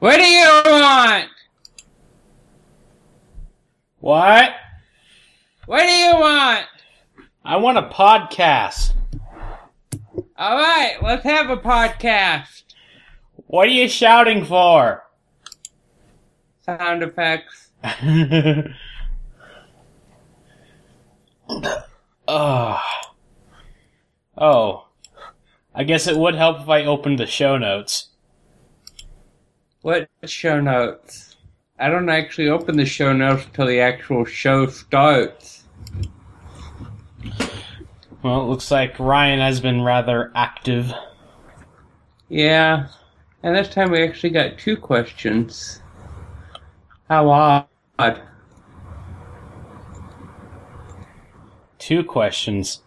What do you want? What? What do you want? I want a podcast. All right, let's have a podcast. What are you shouting for? Sound effects. oh. Oh. I guess it would help if I opened the show notes. What show notes? I don't actually open the show notes until the actual show starts. Well, it looks like Ryan has been rather active. Yeah, and this time we actually got two questions. How odd. Two questions.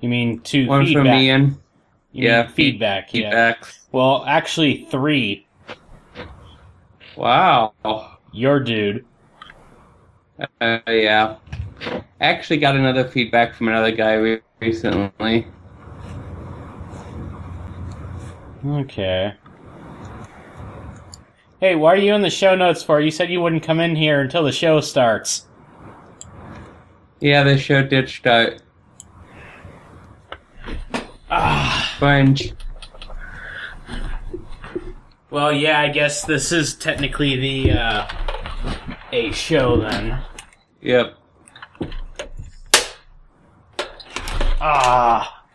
You mean two One feedback? from Ian. You yeah, feedback. Yeah. Feedbacks. Well, actually, three. Wow. Your dude. Uh, yeah. Actually, got another feedback from another guy re- recently. Okay. Hey, why are you in the show notes for? You said you wouldn't come in here until the show starts. Yeah, the show did start. Ah. Well, yeah, I guess this is technically the uh, a show then. Yep. Ah.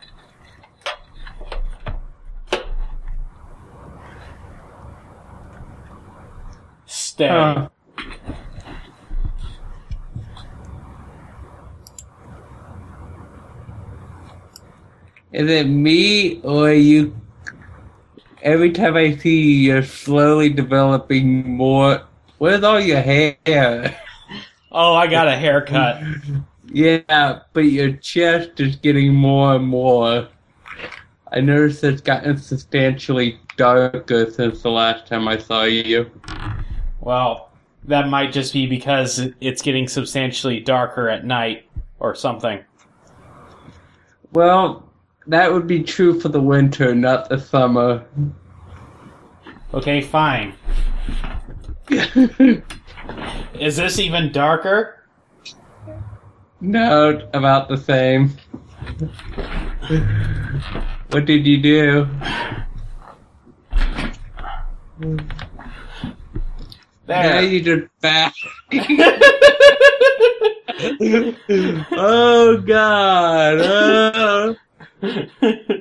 Stay. Huh. Is it me or you? Every time I see you, you're slowly developing more. Where's all your hair? Oh, I got a haircut. Yeah, but your chest is getting more and more. I noticed it's gotten substantially darker since the last time I saw you. Well, that might just be because it's getting substantially darker at night or something. Well, that would be true for the winter, not the summer. Okay, fine. Is this even darker? no, about the same. what did you do? Now you just fast. oh God! Oh,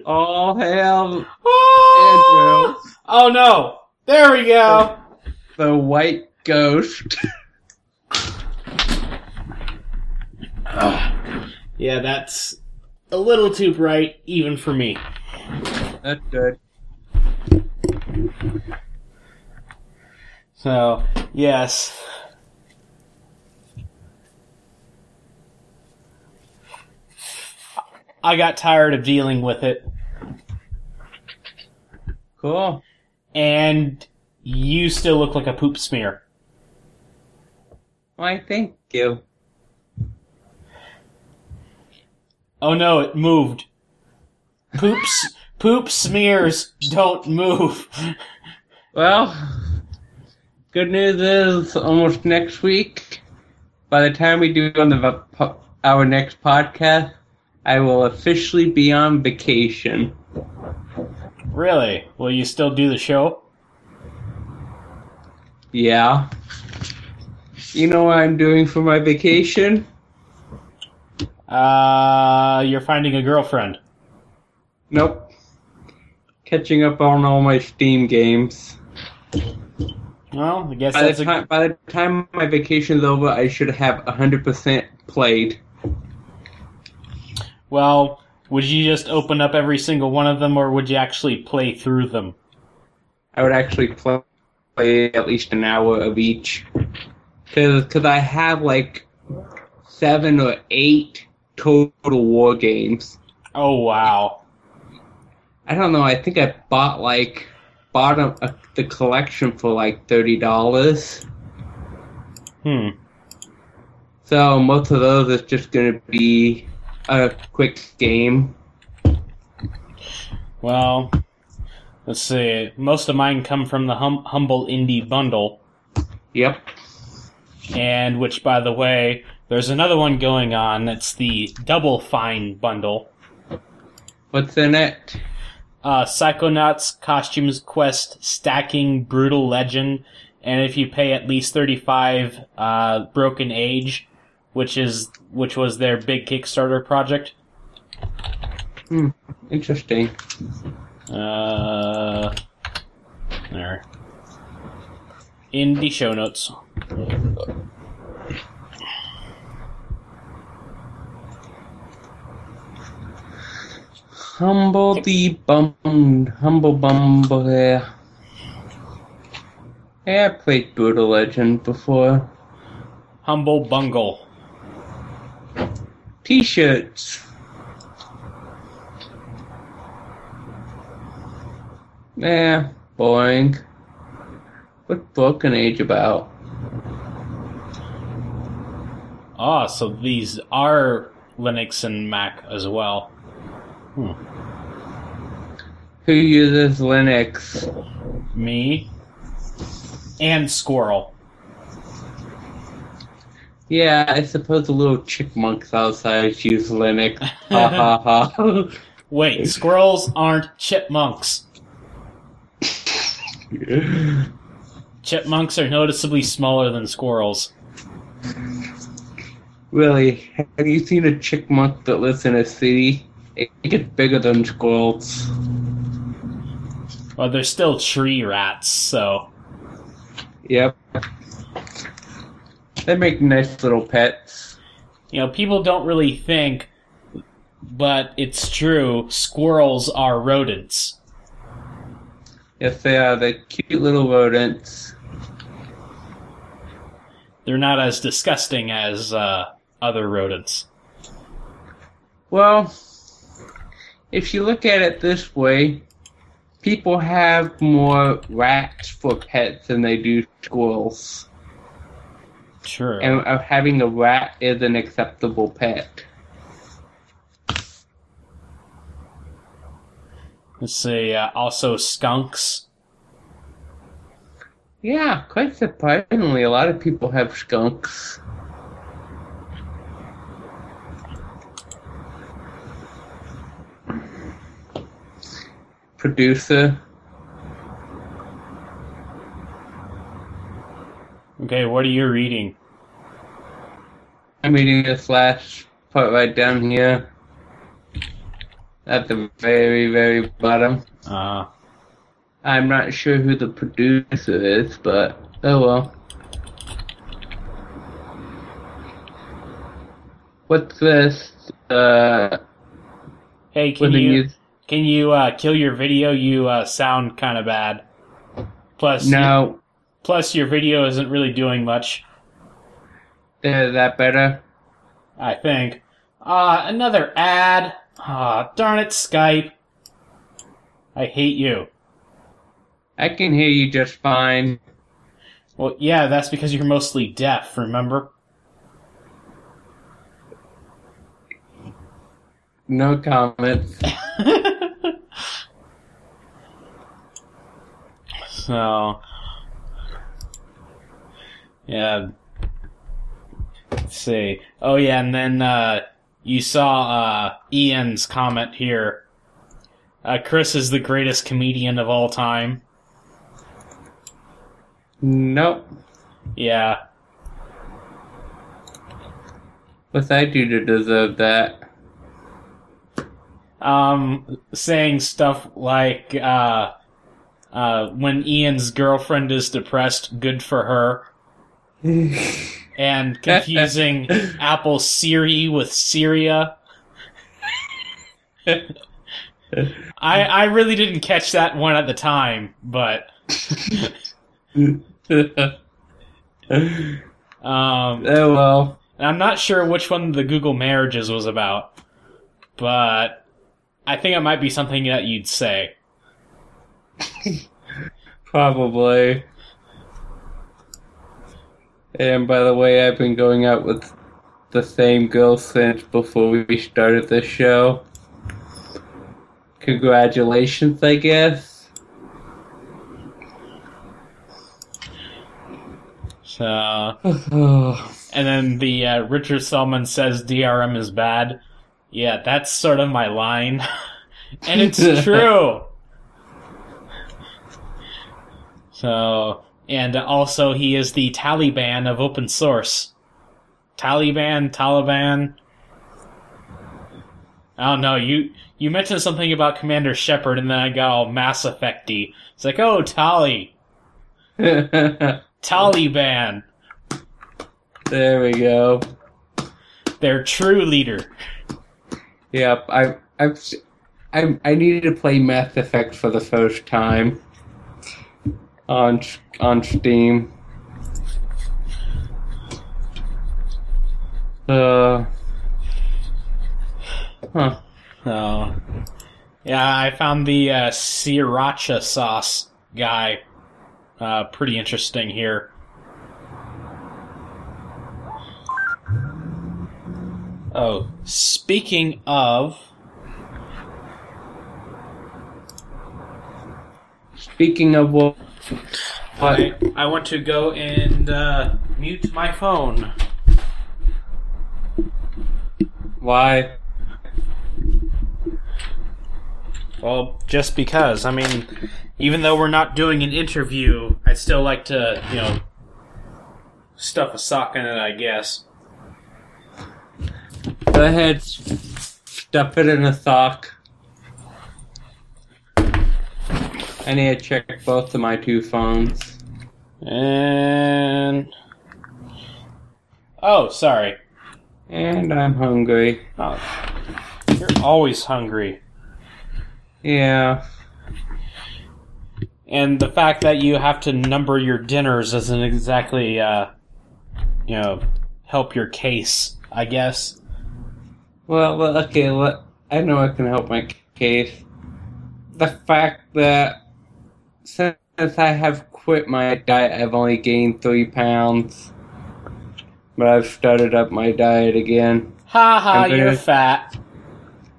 all hail oh! oh no! There we go. the white ghost. Yeah, that's a little too bright even for me. That's good. So, yes. I got tired of dealing with it, Cool. and you still look like a poop smear. Why, thank you. Oh no, it moved. Poops, poop smears don't move. Well, good news is almost next week. By the time we do on the our next podcast, I will officially be on vacation. Really? Will you still do the show? Yeah. You know what I'm doing for my vacation? Uh, you're finding a girlfriend. Nope. Catching up on all my Steam games. Well, I guess By that's the a time by the time my vacation's over, I should have 100% played. Well, would you just open up every single one of them, or would you actually play through them? I would actually play, play at least an hour of each. Cause, cause I have like seven or eight total war games. Oh wow! I don't know. I think I bought like bought a, a, the collection for like thirty dollars. Hmm. So most of those is just gonna be a quick game. Well, Let's see. Most of mine come from the hum- Humble Indie Bundle, Yep. and which, by the way, there's another one going on. That's the Double Fine Bundle. What's in it? uh, Psychonauts Costumes Quest Stacking Brutal Legend, and if you pay at least thirty five, uh, Broken Age, which is which was their big Kickstarter project. Hmm. Interesting. Uh, there. In the show notes. Humble the bum, humble bumble. Yeah, Yeah, I played Brutal Legend before. Humble Bungle. T-shirts. Yeah, boring. What book Broken Age about? Ah, so these are Linux and Mac as well. Who uses Linux? Me and Squirrel. Yeah, I suppose the little chipmunks outside use Linux. Ha ha ha. Wait, squirrels aren't chipmunks. Chipmunks are noticeably smaller than squirrels. really, have you seen a chipmunk that lives in a city? It gets bigger than squirrels. Well, they're still tree rats, so. Yep. They make nice little pets. You know, people don't really think, but it's true, squirrels are rodents. Yes, they are. They're cute little rodents. They're not as disgusting as uh, other rodents. Well, if you look at it this way, people have more rats for pets than they do squirrels. True. And uh, having a rat is an acceptable pet. Let's see, uh, also skunks. Yeah, quite surprisingly, a lot of people have skunks. Producer. Okay, what are you reading? I'm reading this last part right down here. At the very, very bottom. Uh, I'm not sure who the producer is, but oh well. What's this? Uh, hey, can you can you uh, kill your video? You uh, sound kind of bad. Plus, No, plus your video isn't really doing much. is that better? I think. Uh, another ad. Ah, darn it, Skype. I hate you. I can hear you just fine. Well, yeah, that's because you're mostly deaf, remember? No comments. so, yeah. Let's see. Oh, yeah, and then uh, you saw uh, Ian's comment here. Uh, Chris is the greatest comedian of all time. Nope. Yeah. What's I do to deserve that? um, saying stuff like, uh, uh, when Ian's girlfriend is depressed, good for her. And confusing Apple Siri with Syria. I I really didn't catch that one at the time, but um, oh well. I'm not sure which one the Google marriages was about, but I think it might be something that you'd say. Probably. And by the way, I've been going out with the same girl since before we started the show. Congratulations, I guess. So, and then the uh, Richard Stallman says DRM is bad. Yeah, that's sort of my line, and it's true. So and also he is the Taliban of open source. Taliban, Taliban. I don't know. You you mentioned something about Commander Shepard, and then I got all Mass Effecty. It's like, oh, Tali, Taliban, there we go. their true leader. Yep, I, I've, s- I, I needed to play Mass Effect for the first time on on Steam. Uh, huh. So, yeah, I found the uh, sriracha sauce guy uh, pretty interesting here. Oh, speaking of, Speaking of what, I, I want to go and uh, mute my phone. why? Well, just because. I mean, even though we're not doing an interview, I'd still like to, you know, stuff a sock in it, I guess. Go ahead, stuff it in a sock. I need to check both of my two phones. And. Oh, sorry. And I'm hungry. Oh, you're always hungry. Yeah. And the fact that you have to number your dinners doesn't exactly, uh, you know, help your case, I guess. Well, okay, I know I can help my case. The fact that since I have quit my diet, I've only gained three pounds. But I've started up my diet again. Ha ha, gonna- you're fat.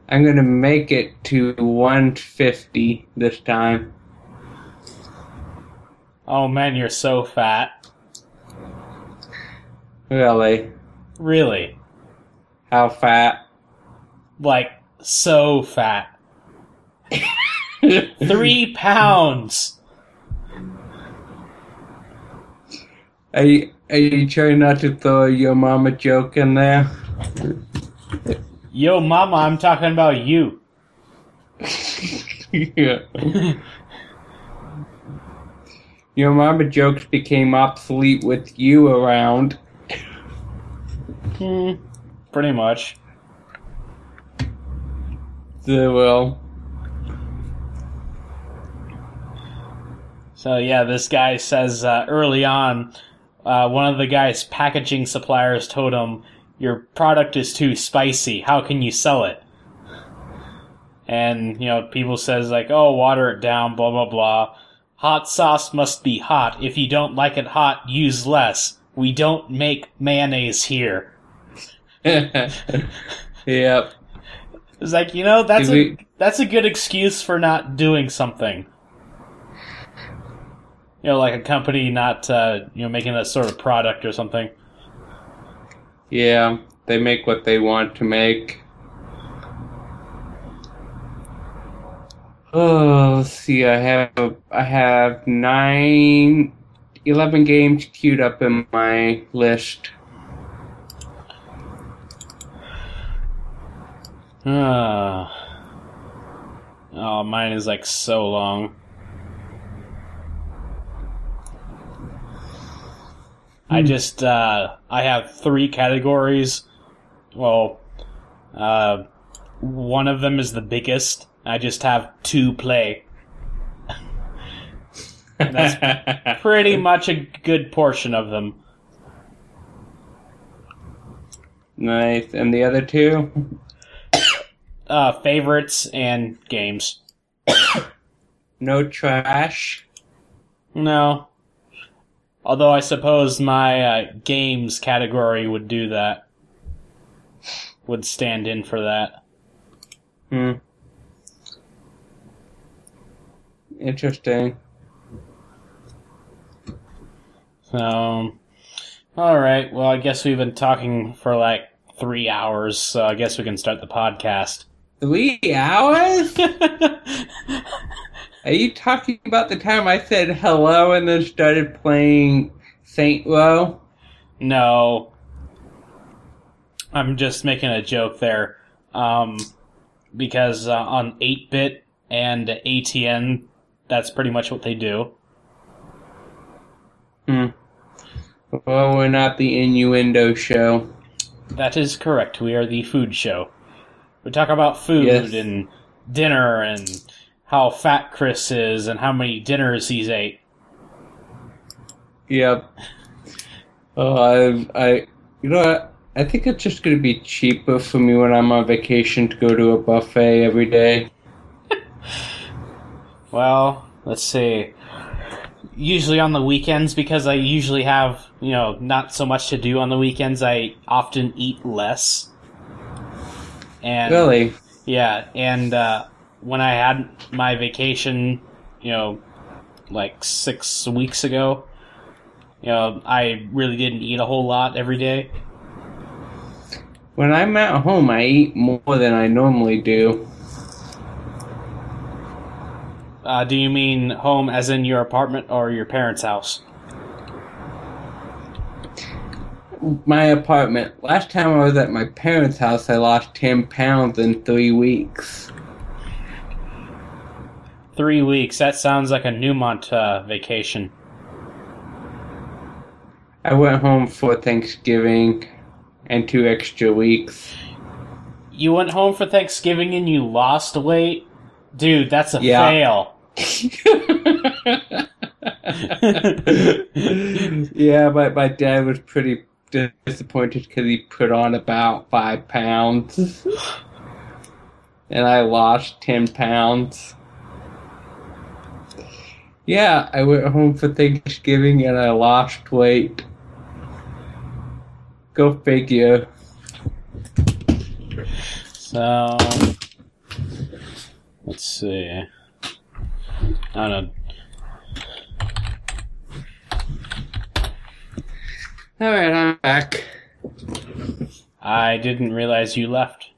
I'm gonna make it to 150 this time. Oh man, you're so fat. Really? Really. How fat? Like, so fat. Three pounds! Are you, are you trying not to throw your mama joke in there? Yo, mama, I'm talking about you. yeah. Your mama jokes became obsolete with you around. Hmm, pretty much. So, well, So yeah, this guy says uh, early on, uh, one of the guy's packaging suppliers told him, "Your product is too spicy. How can you sell it?" And you know, people says like, "Oh, water it down." Blah blah blah. Hot sauce must be hot. If you don't like it hot, use less. We don't make mayonnaise here. yep. It's like you know that's Did a we- that's a good excuse for not doing something. You know, like a company not uh, you know making a sort of product or something. Yeah, they make what they want to make. Oh, let's see. I have I have nine, eleven games queued up in my list. Ah. Oh, mine is like so long. I just uh, I have three categories. Well, uh, one of them is the biggest. I just have two play. That's Pretty much a good portion of them. nice. And the other two? Uh, favorites and games. No trash. No. Although I suppose my uh, games category would do that. Would stand in for that. Hmm. Interesting. So, All right. Well, I guess we've been talking for like three hours, so I guess we can start the podcast. Three hours? Are you talking about the time I said hello and then started playing Saint Row? No. I'm just making a joke there. Um, because uh, on 8 bit and ATN, that's pretty much what they do. Hmm. Well, we're not the innuendo show. That is correct. We are the food show. We talk about food Yes. and dinner and how fat Chris is and how many dinners he's ate. Yep. Oh, I, I, you know what? I think it's just going to be cheaper for me when I'm on vacation to go to a buffet every day. Well, let's see. Usually on the weekends, because I usually have, you know, not so much to do on the weekends, I often eat less. And Really? Yeah, and uh, when I had my vacation, you know, like six weeks ago, you know, I really didn't eat a whole lot every day. When I'm at home, I eat more than I normally do. Uh, do you mean home as in your apartment or your parents' house? My apartment. Last time I was at my parents' house, I lost 10 pounds in three weeks. Three weeks. That sounds like a Newmont uh, vacation. I went home for Thanksgiving and two extra weeks. You went home for Thanksgiving and you lost weight? Dude, that's a Yeah. fail. yeah, but my dad was pretty disappointed because he put on about five pounds. and I lost 10 pounds. Yeah, I went home for Thanksgiving and I lost weight. Go figure. So, let's see. I don't know. Alright, I'm back. I didn't realize you left.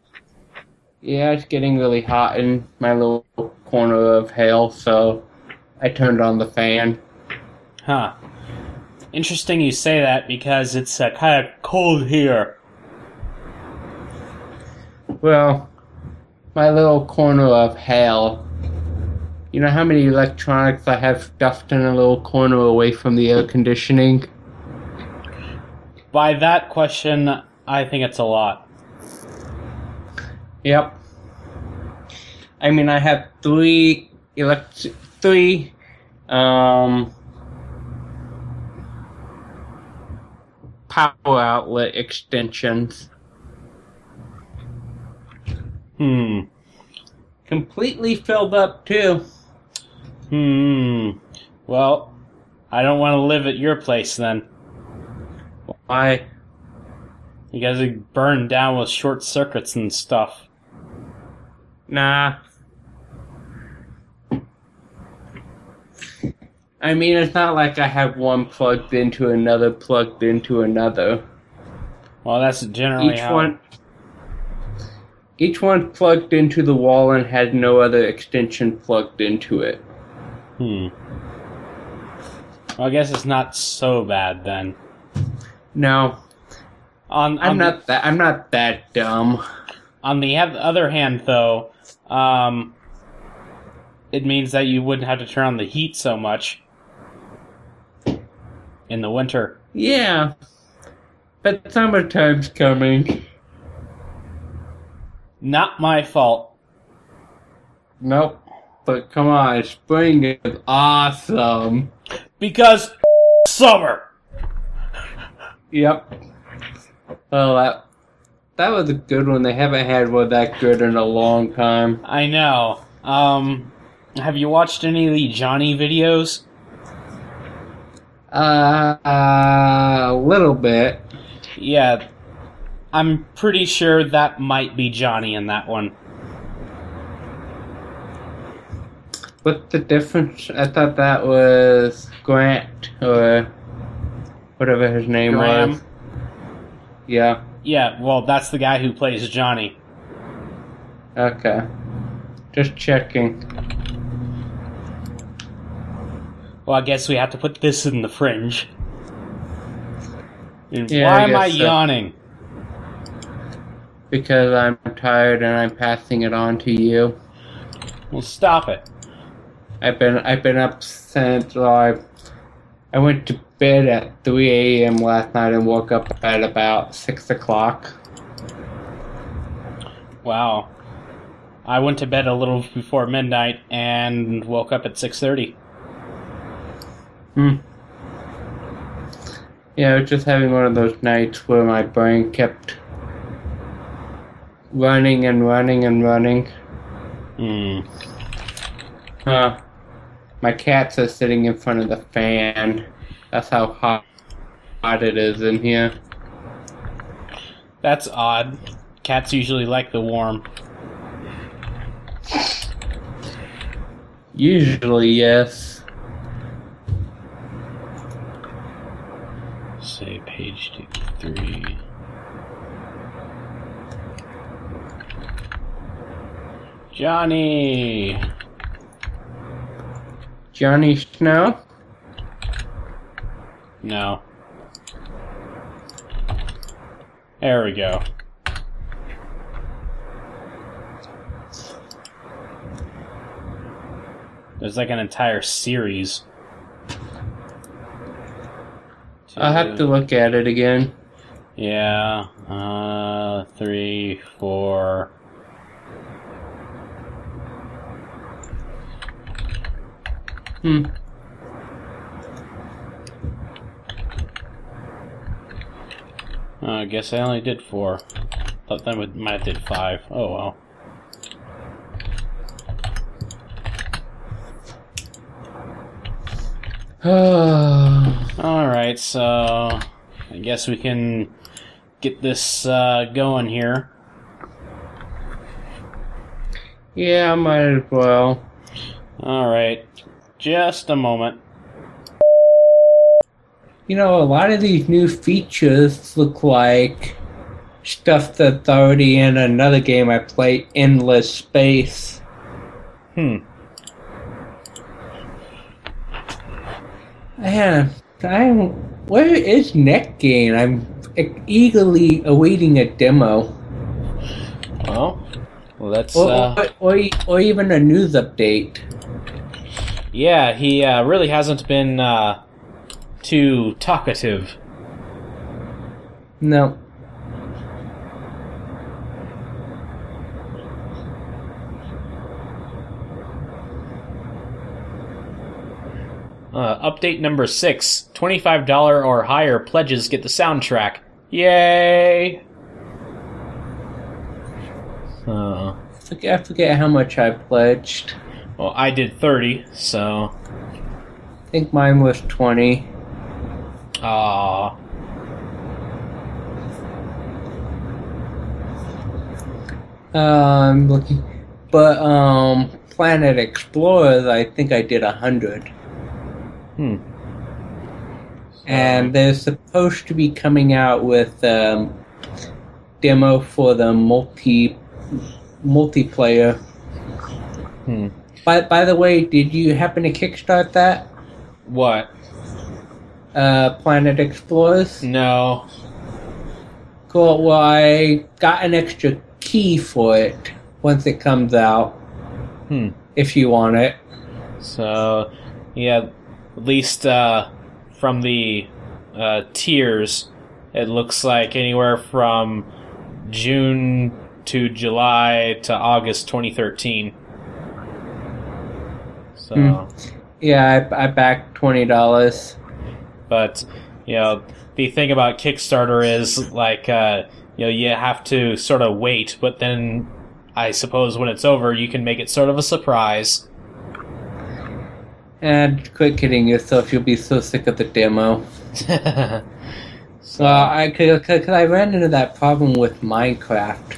Yeah, it's getting really hot in my little corner of hell, so I turned on the fan. Huh. Interesting you say that because it's uh, kind of cold here. Well, my little corner of hell. You know how many electronics I have stuffed in a little corner away from the air conditioning? By that question, I think it's a lot. Yep. I mean, I have three elect three um power outlet extensions Hmm. completely filled up too. Hmm. Well, I don't want to live at your place then. Why? You guys are burned down with short circuits and stuff. Nah. I mean, it's not like I have one plugged into another, plugged into another. Well, that's generally Each how. one, each one plugged into the wall and had no other extension plugged into it. Hmm. Well, I guess it's not so bad then. No, On, I'm not that. I'm not that dumb. On the other hand, though, um, it means that you wouldn't have to turn on the heat so much in the winter. Yeah, but summertime's coming. Not my fault. Nope. But come on, spring is awesome. Because summer! Yep. Well, that that was a good one. They haven't had one that good in a long time. I know. Um, have you watched any of the Jonny videos? Uh, a little bit. Yeah. I'm pretty sure that might be Jonny in that one. What's the difference? I thought that was Grant or whatever his name Graham. was. Yeah. Yeah, well, that's the guy who plays Jonny. Okay. Just checking. Well, I guess we have to put this in the fringe. And Yeah, why I am I so. yawning? Because I'm tired and I'm passing it on to you. Well, stop it. I've been I've been up since I I went to bed at 3 a.m. last night and woke up at about six o'clock. Wow. I went to bed a little before midnight and woke up at 6:30. Hmm. Yeah, I was just having one of those nights where my brain kept running and running and running. Hmm. Huh. My cats are sitting in front of the fan. That's how hot, hot it is in here. That's odd. Cats usually like the warm. Usually, yes. Say page two, three. Jonny. Johnny Snow? No. There we go. There's like an entire series. I'll have to look at it again. Yeah. Uh, three, four. Hmm. Uh, I guess I only did four. Thought that would might did five. Oh well. All right, so I guess we can get this uh, going here. yeah, I might as well. All right, just a moment. You know, a lot of these new features look like stuff that's already in another game I play, Endless Space. Hmm. Man, I'm. Where is Net Gain? I'm eagerly awaiting a demo. Well, let's. Or, Uh, or, or, or even a news update. yeah, he uh, really hasn't been uh, too talkative. No. Uh, update number six: twenty-five dollar or higher pledges get the soundtrack. Yay! Uh, I forget how much I pledged. well, I did thirty, so I think mine was 20. ah, Uh, I'm looking. But, um, Planet Explorers, I think I did a 100. Hmm. And they're supposed to be coming out with um, demo for the multi multiplayer. Hmm. By by the way, did you happen to kickstart that What? uh, Planet Explorers? No. Cool. Well, I got an extra key for it once it comes out. Hmm. If you want it. So, yeah, at least uh, from the uh, tiers, it looks like anywhere from June to July to August 2013. So, Hmm. Yeah, I, I backed twenty dollars. but you know, the thing about Kickstarter is like uh, you know you have to sort of wait, but then I suppose when it's over, you can make it sort of a surprise. And quit kidding yourself. You'll be so sick of the demo. so, Well, I cause, cause I ran into that problem with Minecraft.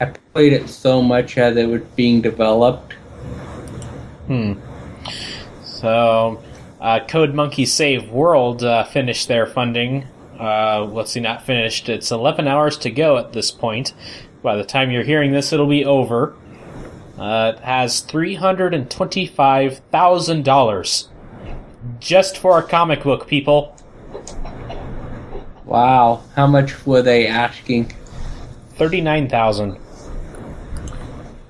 I played it so much as it was being developed. Hmm. So, Uh, Code Monkey Save World uh, finished their funding. Uh, let's see, not finished. It's 11 hours to go at this point. By the time you're hearing this, it'll be over. Uh, it has $325,000 just for a comic book, people. Wow. How much were they asking? 39,000.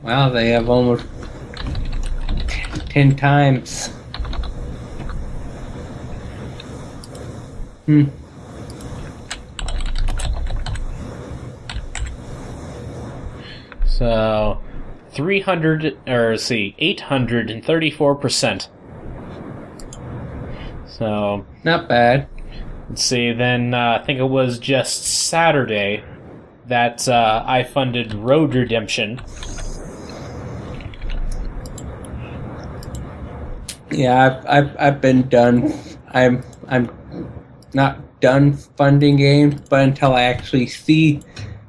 Wow, they have almost ten times. Hmm. So, 300, or see, 834%. So, Not bad. let's see, then uh, I think it was just Saturday that uh, I funded Road Redemption. Yeah, I've, I've, I've been done. I'm I'm not done funding games, but until I actually see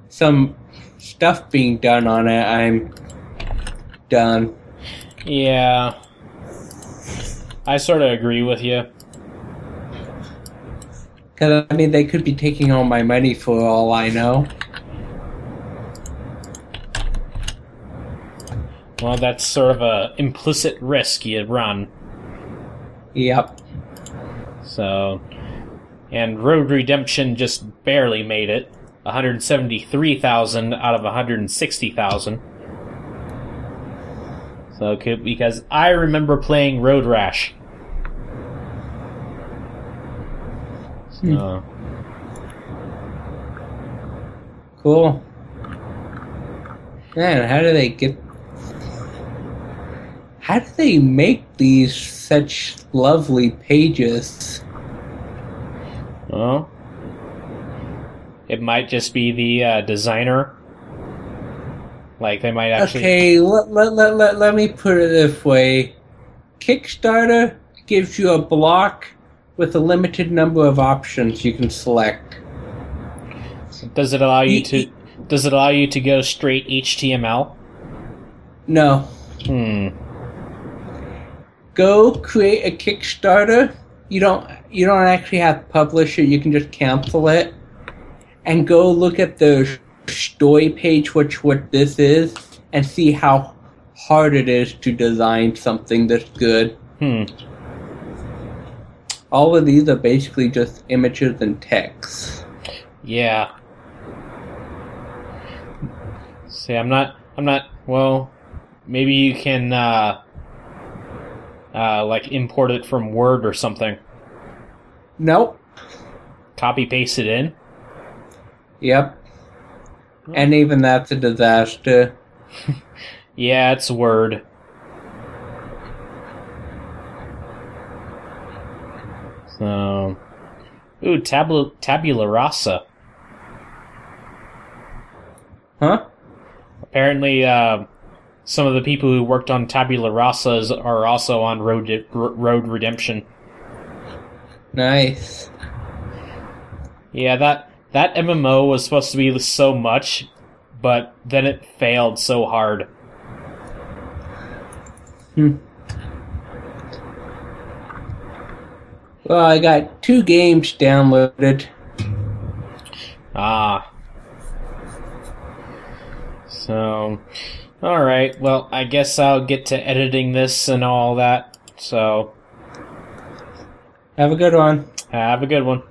some stuff being done on it, I'm done. Yeah. I sort of agree with you. Because I mean, they could be taking all my money for all I know. Well, that's sort of a implicit risk you run. Yep. So, and Road Redemption just barely made it. 173,000 out of 160,000. Could- because I remember playing Road Rash. So, Cool. Man, how do they get? How do they make these such lovely pages? well, it might just be the uh, designer. Like, they might actually. Okay, let, let, let, let, let me put it this way. Kickstarter gives you a block with a limited number of options you can select. Does it allow you to? Does it allow you to go straight HTML? No. Hmm. Go create a Kickstarter. You don't you don't actually have to publish it, you can just cancel it. And go look at the story page which what this is and see how hard it is to design something that's good. Hmm. All of these are basically just images and text. Yeah. See, I'm not. I'm not. Well, maybe you can, uh, uh, like import it from Word or something. Nope. Copy paste it in. Yep. And even that's a disaster. Yeah, it's Word. So, ooh, tabula tabula rasa. Huh? Apparently, uh, some of the people who worked on tabula rasas are also on Road Road Redemption. Nice. Yeah, that that MMO was supposed to be so much, but then it failed so hard. Hmm. Well, I got two games downloaded. Ah. So, all right. Well, I guess I'll get to editing this and all that. So, Have a good one. have a good one.